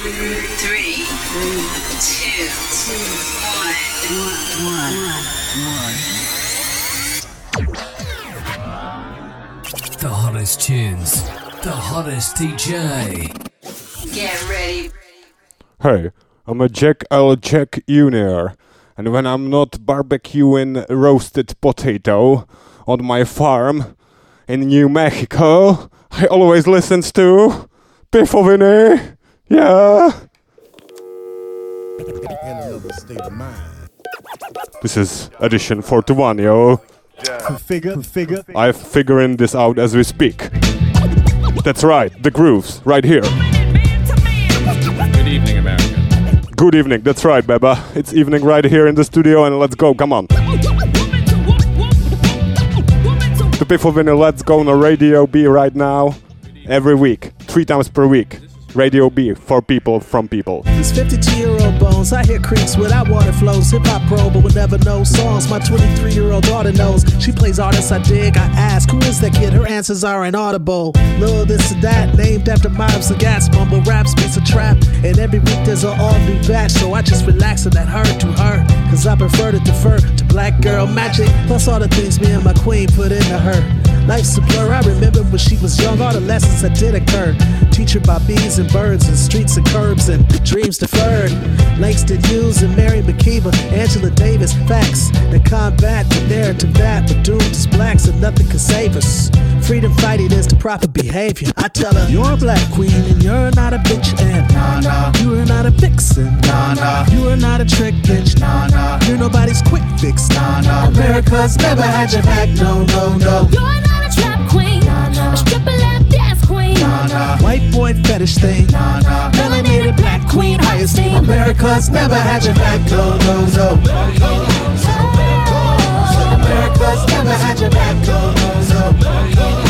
Three, The hottest tunes, the hottest DJ. Get ready. Hey, I'm a Jack L. Jack Jr. And when I'm not barbecuing roasted potato on my farm in New Mexico, I always listen to Pifoviny. Yeah. This is edition 41, yo. Figure, figure. I'm figuring this out as we speak. That's right, the grooves, right here. Good evening, America. Good evening, that's right, Beba. It's evening right here in the studio, and let's go, come on. The Biffle Winner Let's Go on the Radio B right now, every week, three times per week. Radio B for people from people. These 52 year old bones, I hear creeks without water flows. Hip hop pro, but would never know songs. My 23 year old daughter knows. She plays artists I dig. I ask, who is that kid? Her answers are inaudible. Little this or that, named after Miles of Gas. Mumble raps, beats a trap. And every week there's an all new batch. So I just relax and let her to her. Cause I prefer to defer to black girl magic. Plus all the things me and my queen put into her. Life's a blur. I remember when she was young, all the lessons that did occur. Teach her about bees and birds and streets and curbs and dreams deferred. Langston Hughes and Mary McKeever, Angela Davis, facts that combat the narrative that we're doomed as blacks and nothing can save us. Freedom fighting is the proper behavior. I tell her, you're a black queen and you're not a bitch and nah, nah. you are not a vixen. Nah, nah. You are not a trick bitch. Nah, nah. You're nobody's quick fix. Nah, nah. America's never had your back. No, no, no. You're queen. White boy fetish thing. nah, nah. Melanated black queen, highest thing. America's never had your back. No. America's never had your back. No,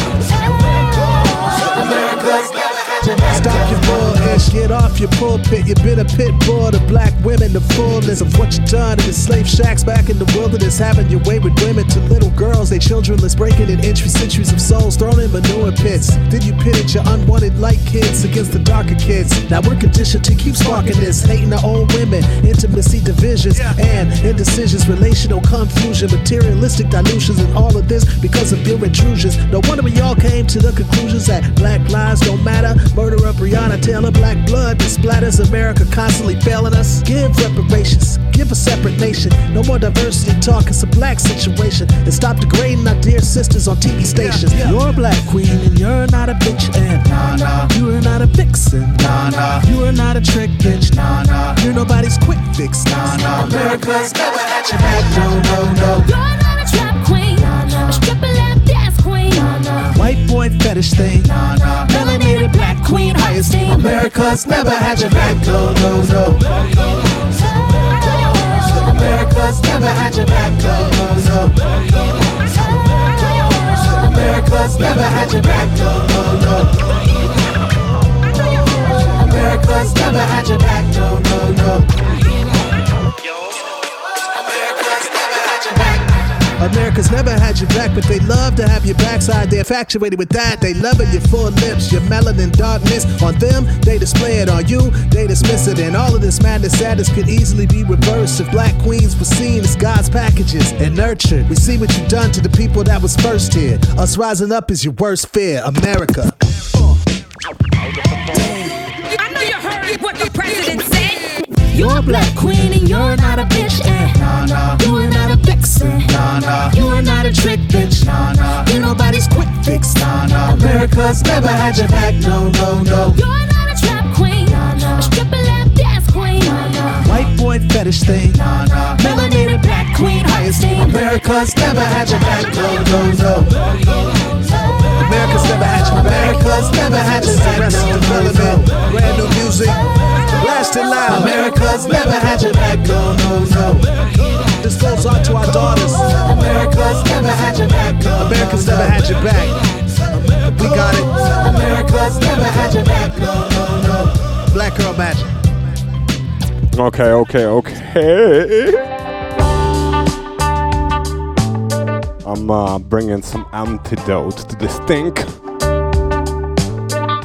bullish, get off your pulpit. You've been a pit bull to black women, the fullness of what you done in the slave shacks back in the wilderness. Having your way with women to little girls, they childrenless, breaking in entry centuries of souls thrown in manure pits. Did you pitted your unwanted light kids against the darker kids. Now we're conditioned to keep sparking this, hating the old women, intimacy divisions, and indecisions, relational confusion, materialistic dilutions, and all of this because of your intrusions. No wonder we all came to the conclusions that black lives don't matter. Murder of Breonna Taylor, black blood that splatters America, constantly failing us. Give reparations, give a separate nation. No more diversity talk, it's a black situation. And stop degrading our dear sisters on TV stations. You're a black queen and you're not a bitch, and nah, nah. you are not a vixen. Nah, nah. You are not a trick bitch. Nah, nah. You're nobody's quick fix. Nah, nah. America's never had your back. No, no, no. White boy fetish thing. Melanated black queen, highest thing. America's never had your back. No, no, no. America's never had your back. No, no, no. America's never had your back. No, no, no. America's never had your back. No, no, no. America's never had your back, but they love to have your backside. They're infatuated with that. They love it, your full lips, your melanin darkness. On them, they display it. On you, they dismiss it. And all of this madness, sadness could easily be reversed if black queens were seen as God's packages and nurtured. We see what you've done to the people that was first here. Us rising up is your worst fear, America. I know you heard what the president said. You're a black queen and you're not a bitch. Eh. Nah, nah. You are not a vixen. Nah, nah. You are not a trick bitch. Nah, nah. You're nobody's quick fix. Nah, nah. America's never had your back. No, no, no. You're not a trap queen, Nah a stripper boy fetish thing. Melanated black queen, highest thing. America's never had your back. No, no, no. America's never had your back. America's never had your back. Arrested development, brand new music, blasting loud. America's never had your back. No, no, no. This goes out to our daughters. America's never had your back. America's never had your back. We got it. America's never had your back. No, no, no. Black girl magic. Okay, okay, okay. I'm uh, bringing some antidote to the stink.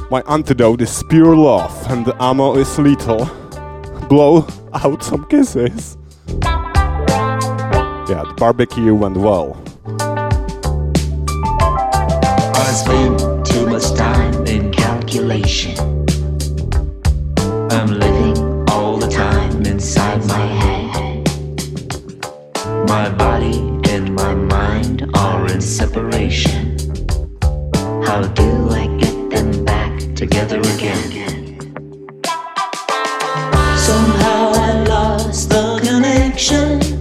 My antidote is pure love, and the ammo is lethal. Blow out some kisses. Yeah, the barbecue went well. I spend too much time in calculation. My body and my mind are in separation. How do I get them back together again? Somehow I lost the connection.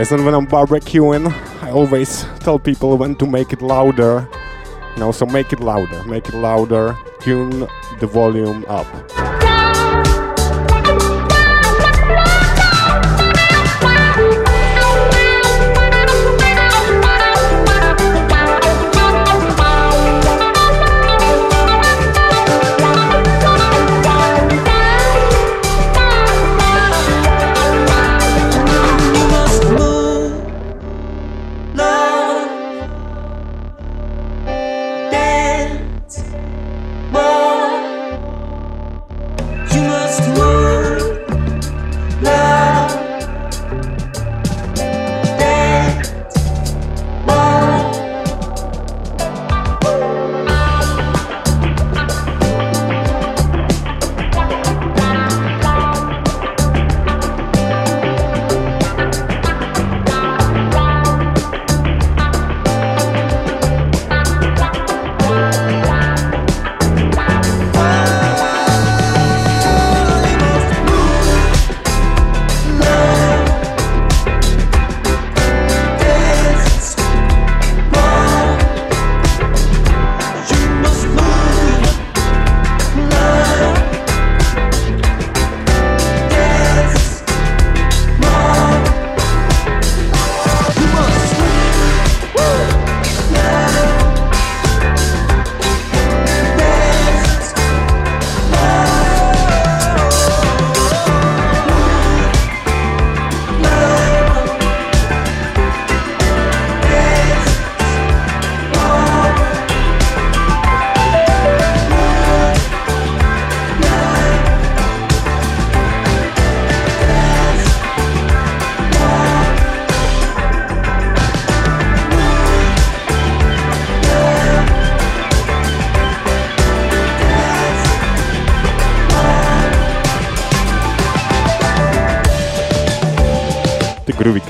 Guys. And when I'm barbecuing, I always tell people when to make it louder. You know, so make it louder, make it louder, tune the volume up.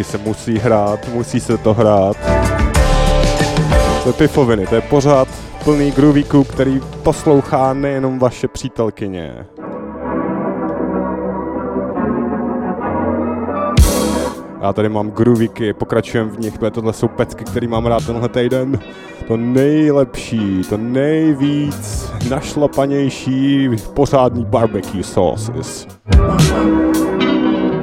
Groovíky se musí hrát, musí se to hrát. To je pifoviny, to je pořád plný groovíků, který poslouchá nejenom vaše přítelkyně. Já tady mám groovíky, pokračujem v nich, tohle jsou pecky, který mám rád tenhle týden. To nejlepší, to nejvíc našlapanější pořádný barbecue sauces.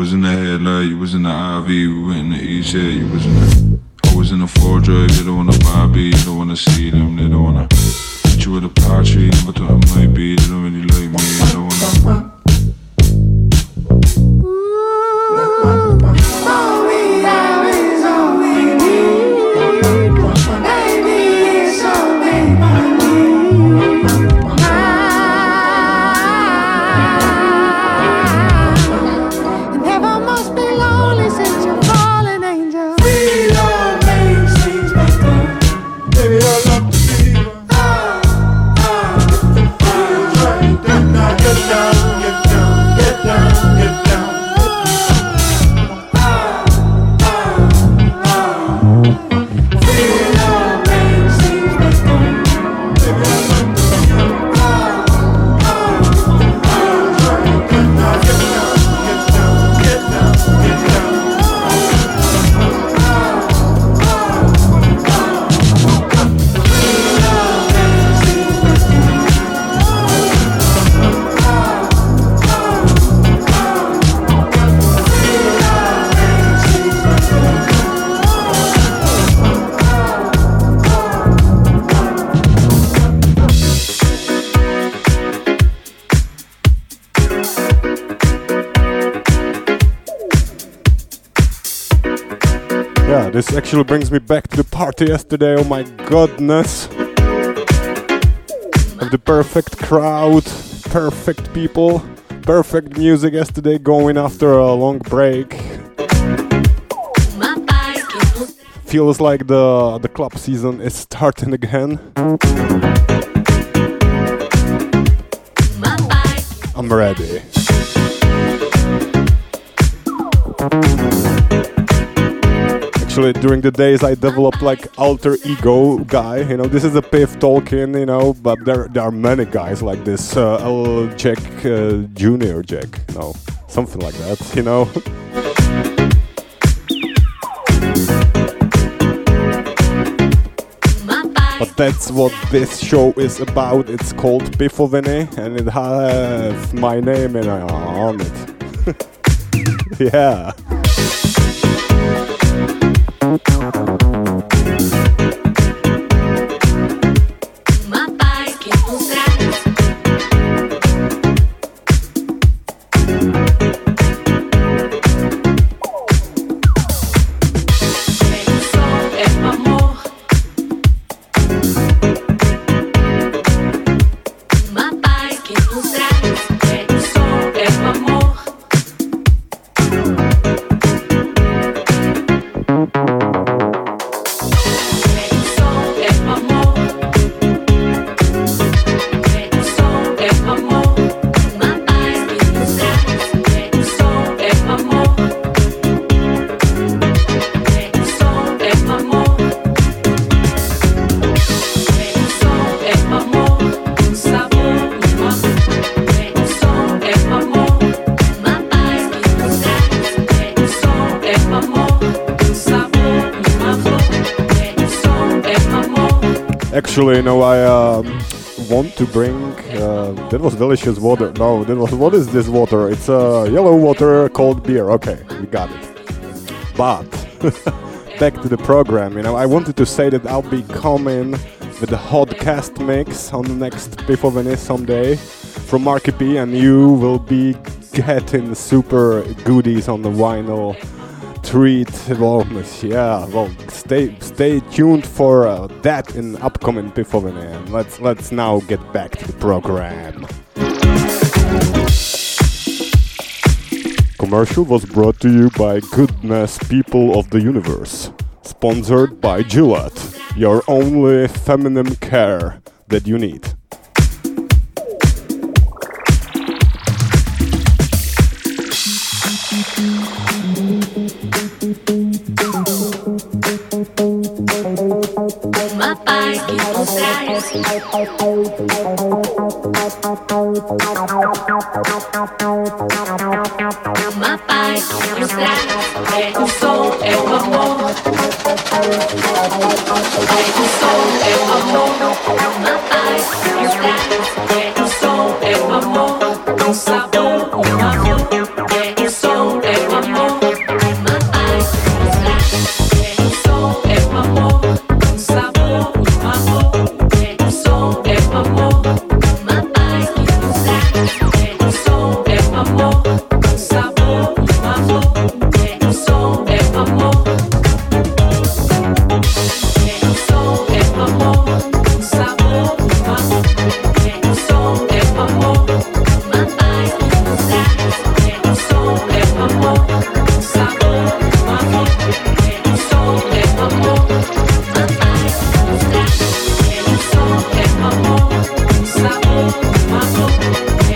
was in the headlight, you was in the IV, we went in the east head, you was in the. I was in the four drive, you don't wanna buy B, you don't wanna see them, they don't wanna. Hit you with a party, but I might be, they don't really like me, they don't wanna. Actually brings me back to the party yesterday. Oh my goodness. The perfect crowd, perfect people, perfect music yesterday going after a long break. Feels like the the club season is starting again. I'm ready. Actually, during the days I developed like alter ego guy. You know, this is a Piff Tolkien. You know, but there there are many guys like this. Uh, L. Jack uh, Junior Jack. You know, something like that. You know. But that's what this show is about. It's called Pifoviny, and it has my name uh, on it. yeah. Actually, you you know, I um, want to bring. Uh, that was delicious water. No, that was. What is this water? It's a uh, yellow water, cold beer. Okay, we got it. But back to the program. You know, I wanted to say that I'll be coming with a hot cast mix on the next Before Venice someday from Marky P, and you will be getting super goodies on the vinyl treat. Волнес, yeah. Well, stay stay tuned for uh, that in upcoming Before the end, Let's let's now get back to the program. Commercial was brought to you by Goodness People of the Universe, sponsored by Gillette, your only feminine care that you need. Uma paz, é o som, é o amor. É o som, é o amor. paso.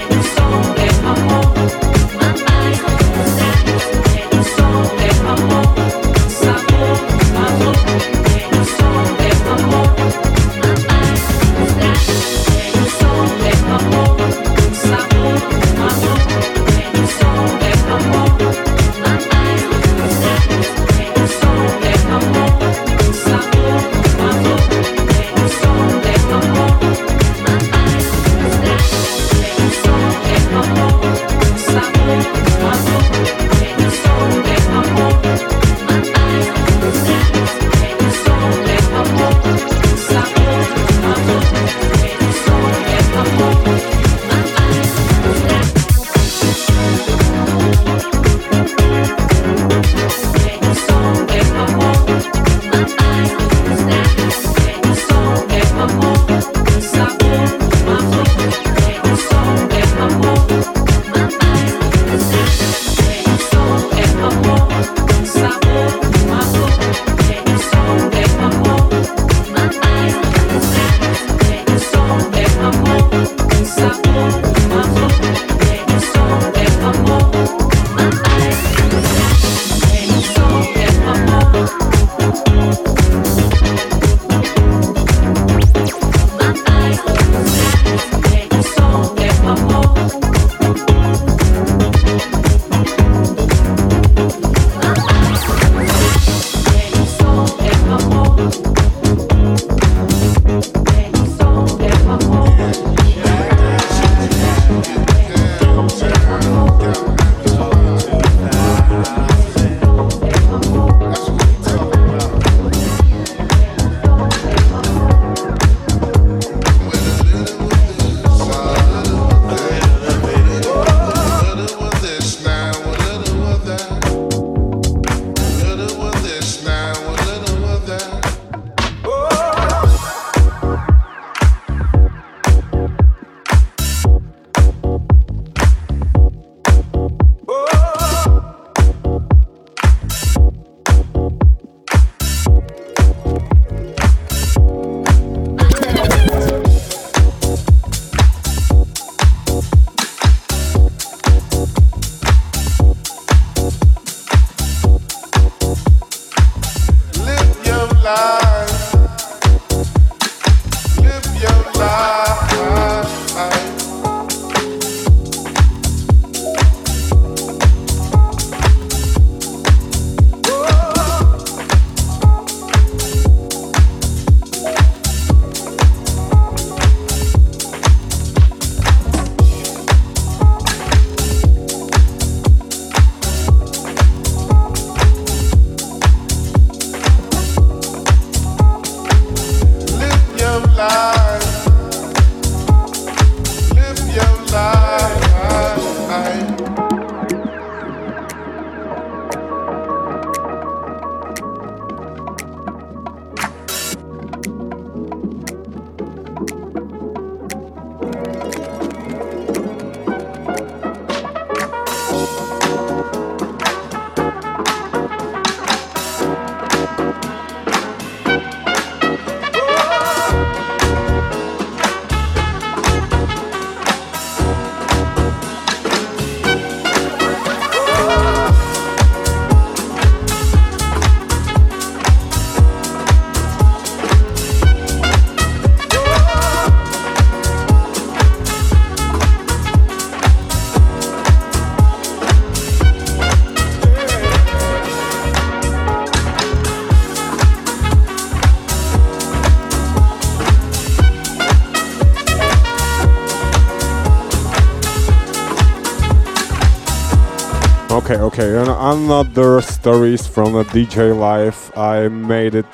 Okay, okay. Another stories from a DJ life. I made it.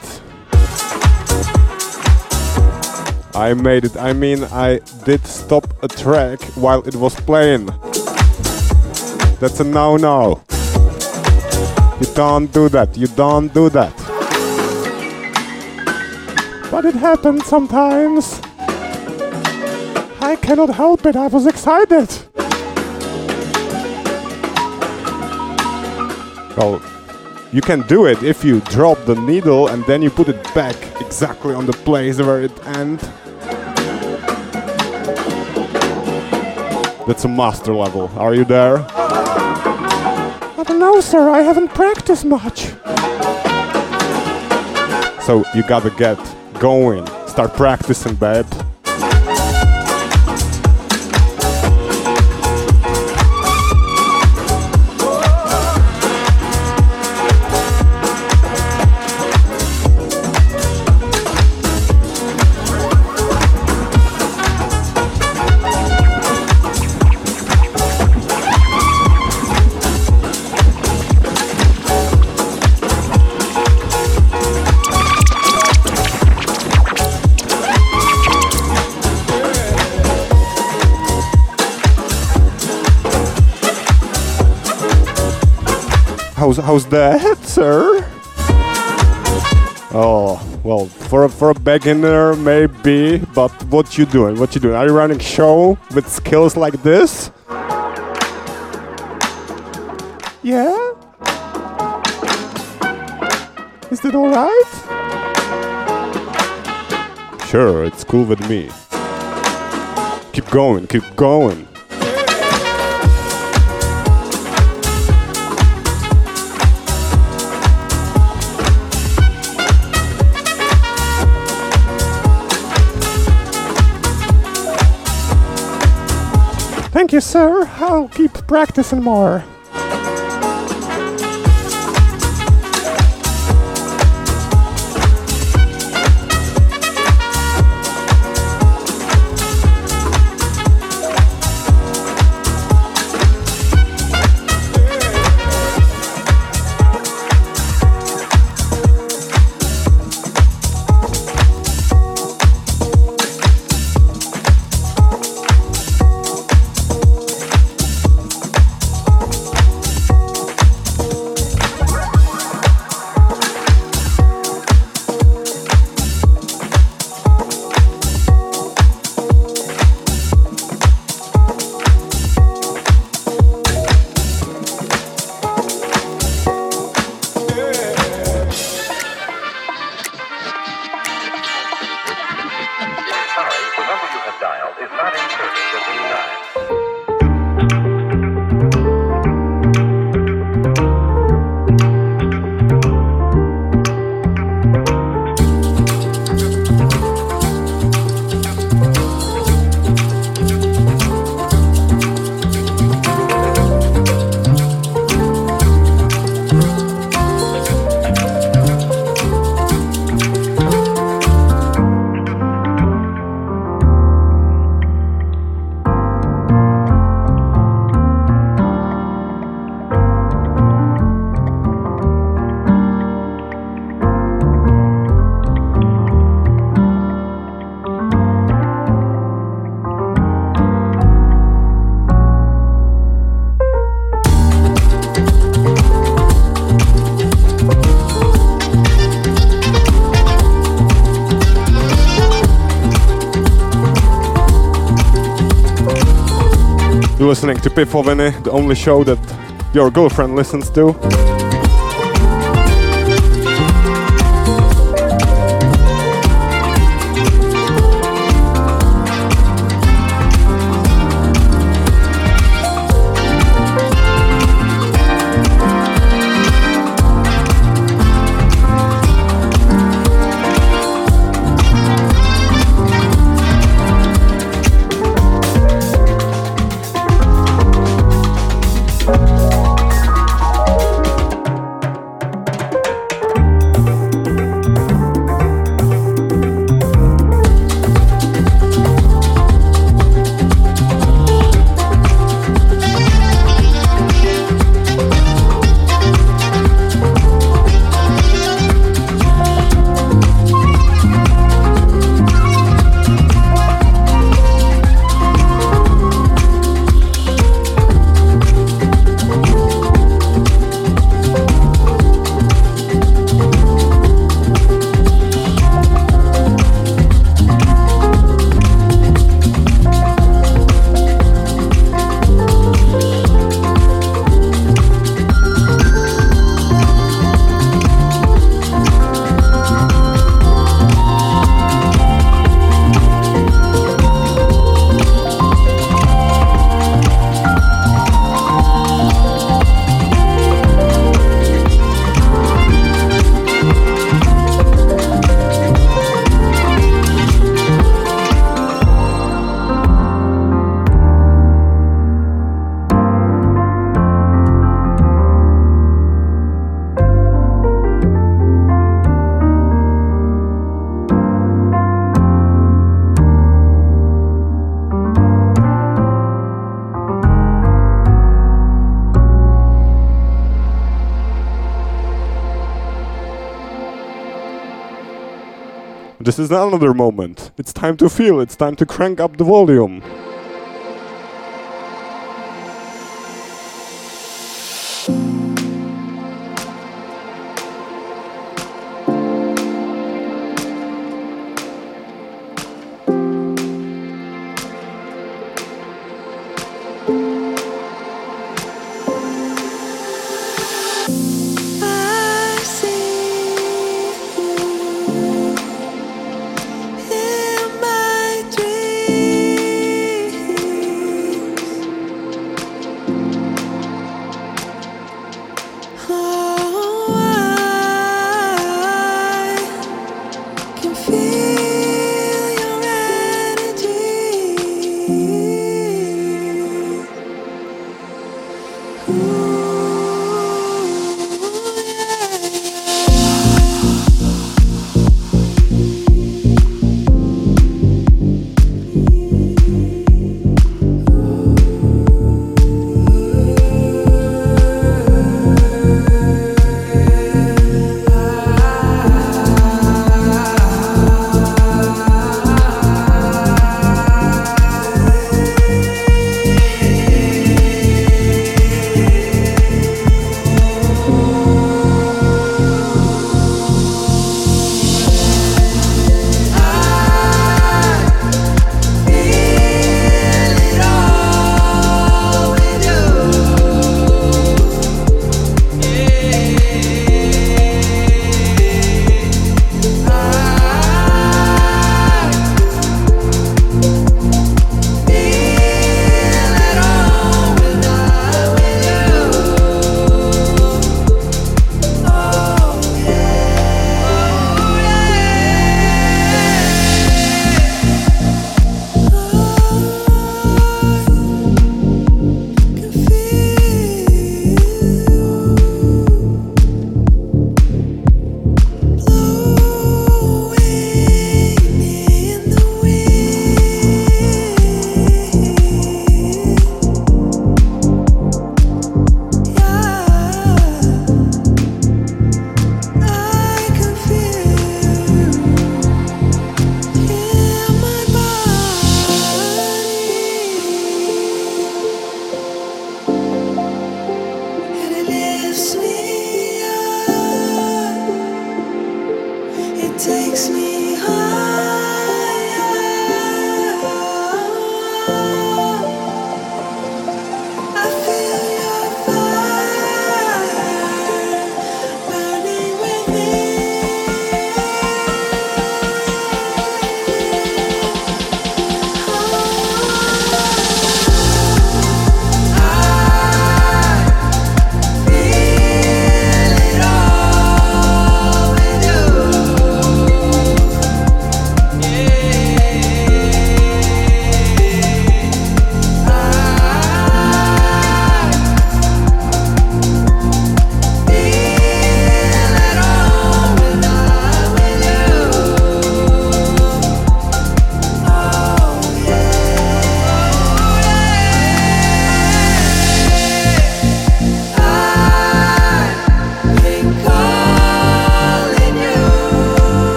I made it. I mean, I did stop a track while it was playing. That's a no-no. You don't do that. You don't do that. But it happens sometimes. I cannot help it. I was excited. Well, you can do it if you drop the needle and then you put it back exactly on the place where it ends. That's a master level. Are you there? I don't know, sir. I haven't practiced much. So you gotta get going. Start practicing, babe. How's how's that, sir? Oh, well, for a, for a beginner maybe, but what you doing? What you doing? Are you running show with skills like this? Yeah? Is that alright? Sure, it's cool with me. Keep going, keep going. Thank you, sir. I'll keep practicing more. Listening to Pifoviny, the only show that your girlfriend listens to. This is another moment. It's time to feel, it's time to crank up the volume.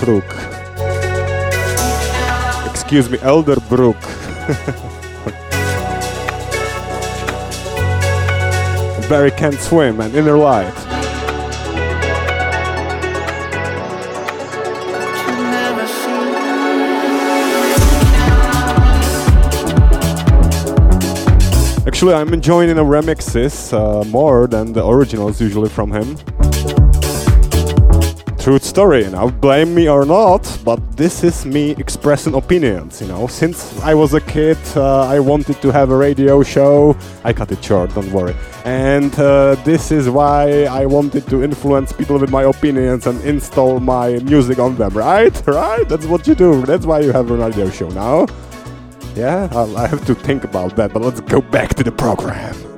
Brook. Excuse me, Elder Brook. Barry Can't Swim and Inner Light. Actually, I'm enjoying the remixes uh, more than the originals usually from him. Truth story, now blame me or not, but this is me expressing opinions, you know. Since I was a kid, uh, I wanted to have a radio show. I cut it short, don't worry. And uh, this is why I wanted to influence people with my opinions and install my music on them, right? Right? That's what you do. That's why you have a radio show now. Yeah, I'll, I have to think about that, but let's go back to the program.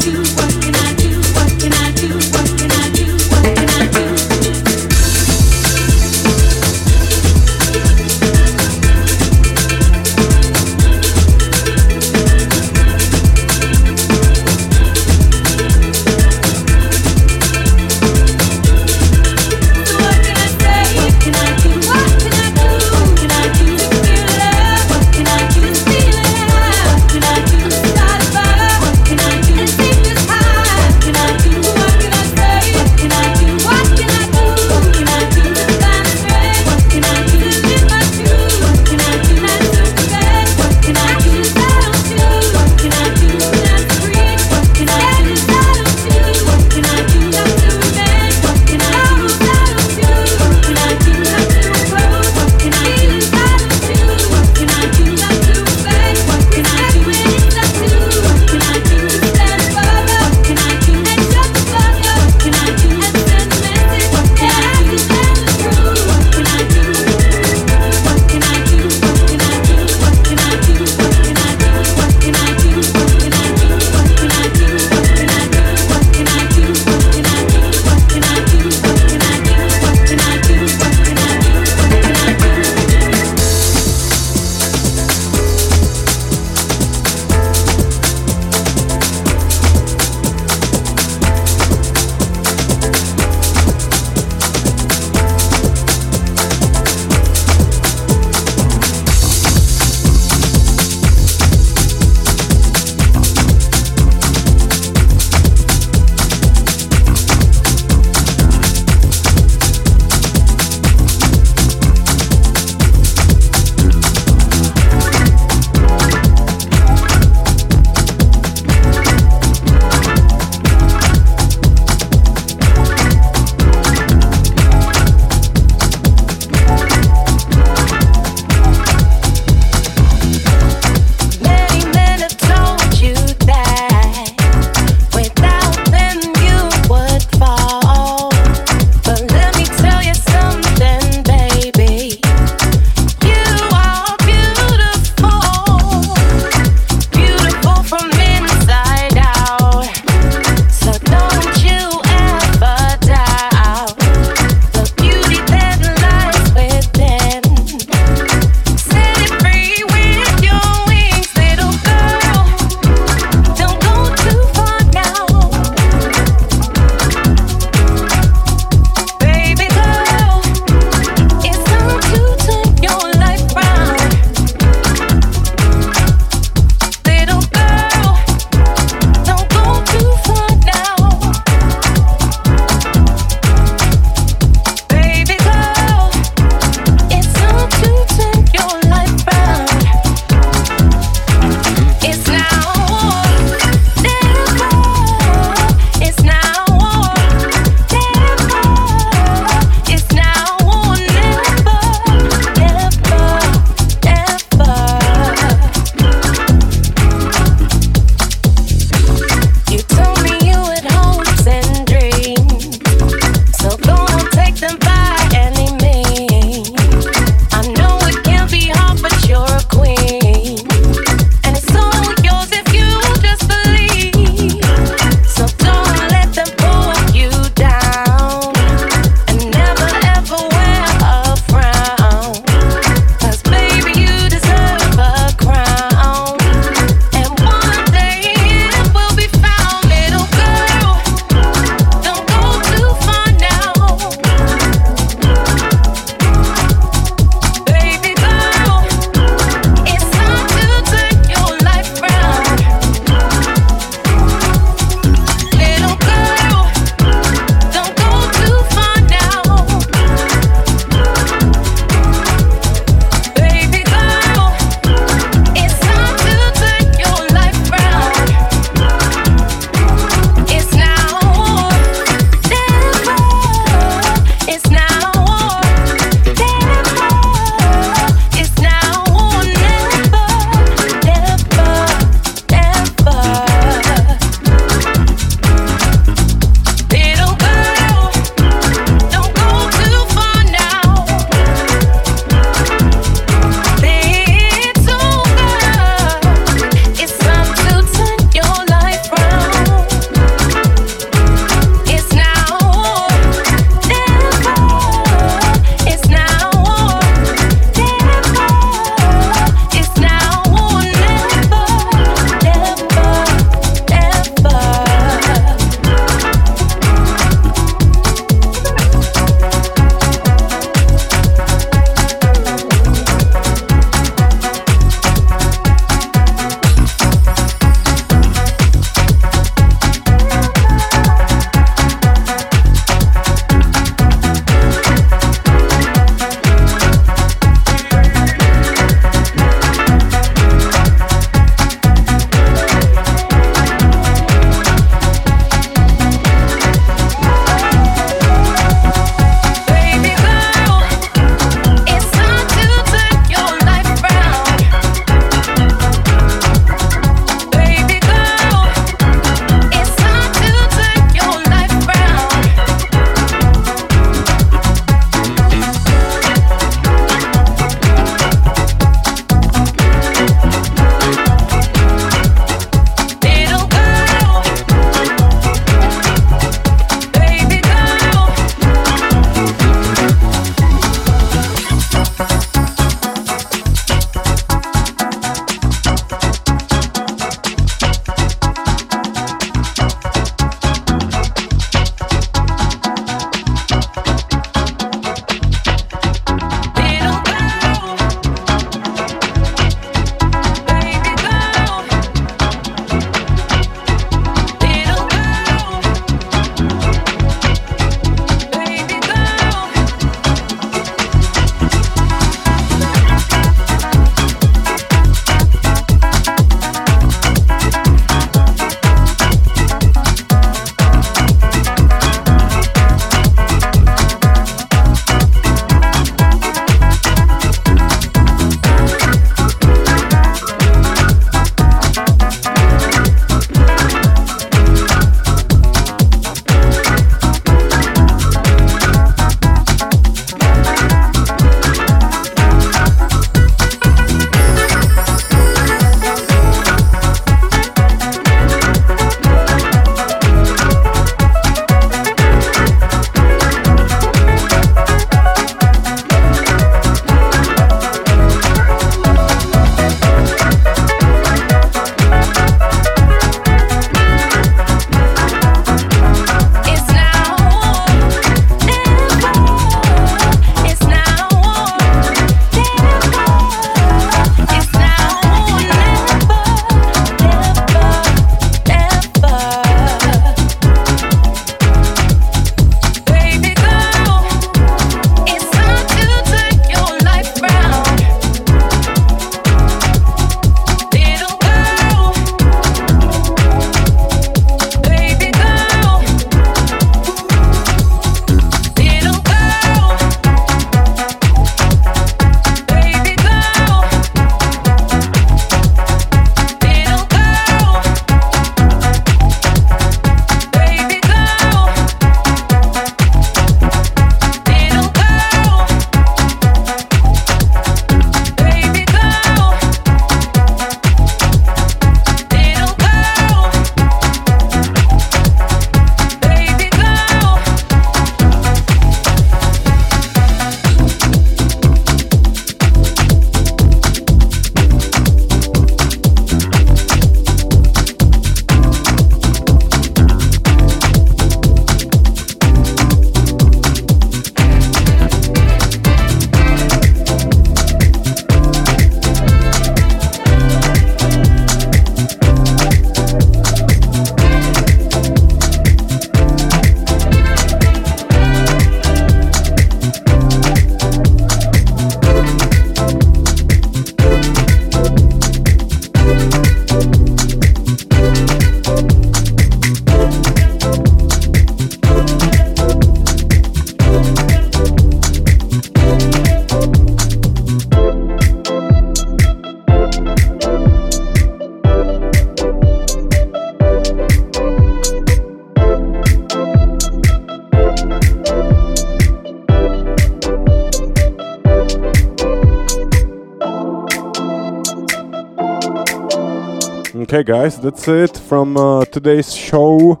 Okay, guys, that's it from uh, today's show.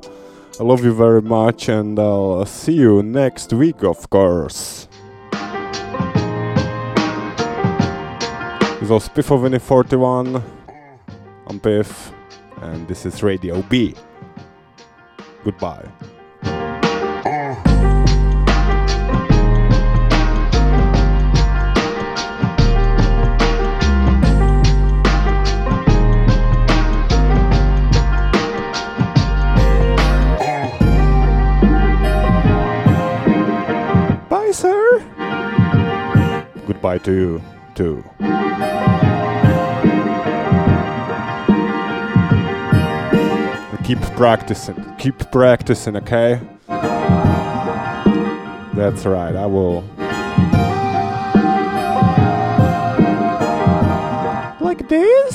I love you very much, and I'll see you next week, of course. This was Pifoviny 41. I'm Piff, and this is Radio B. Goodbye. To you, too. Keep practicing. Keep practicing, okay? That's right, I will. Like this?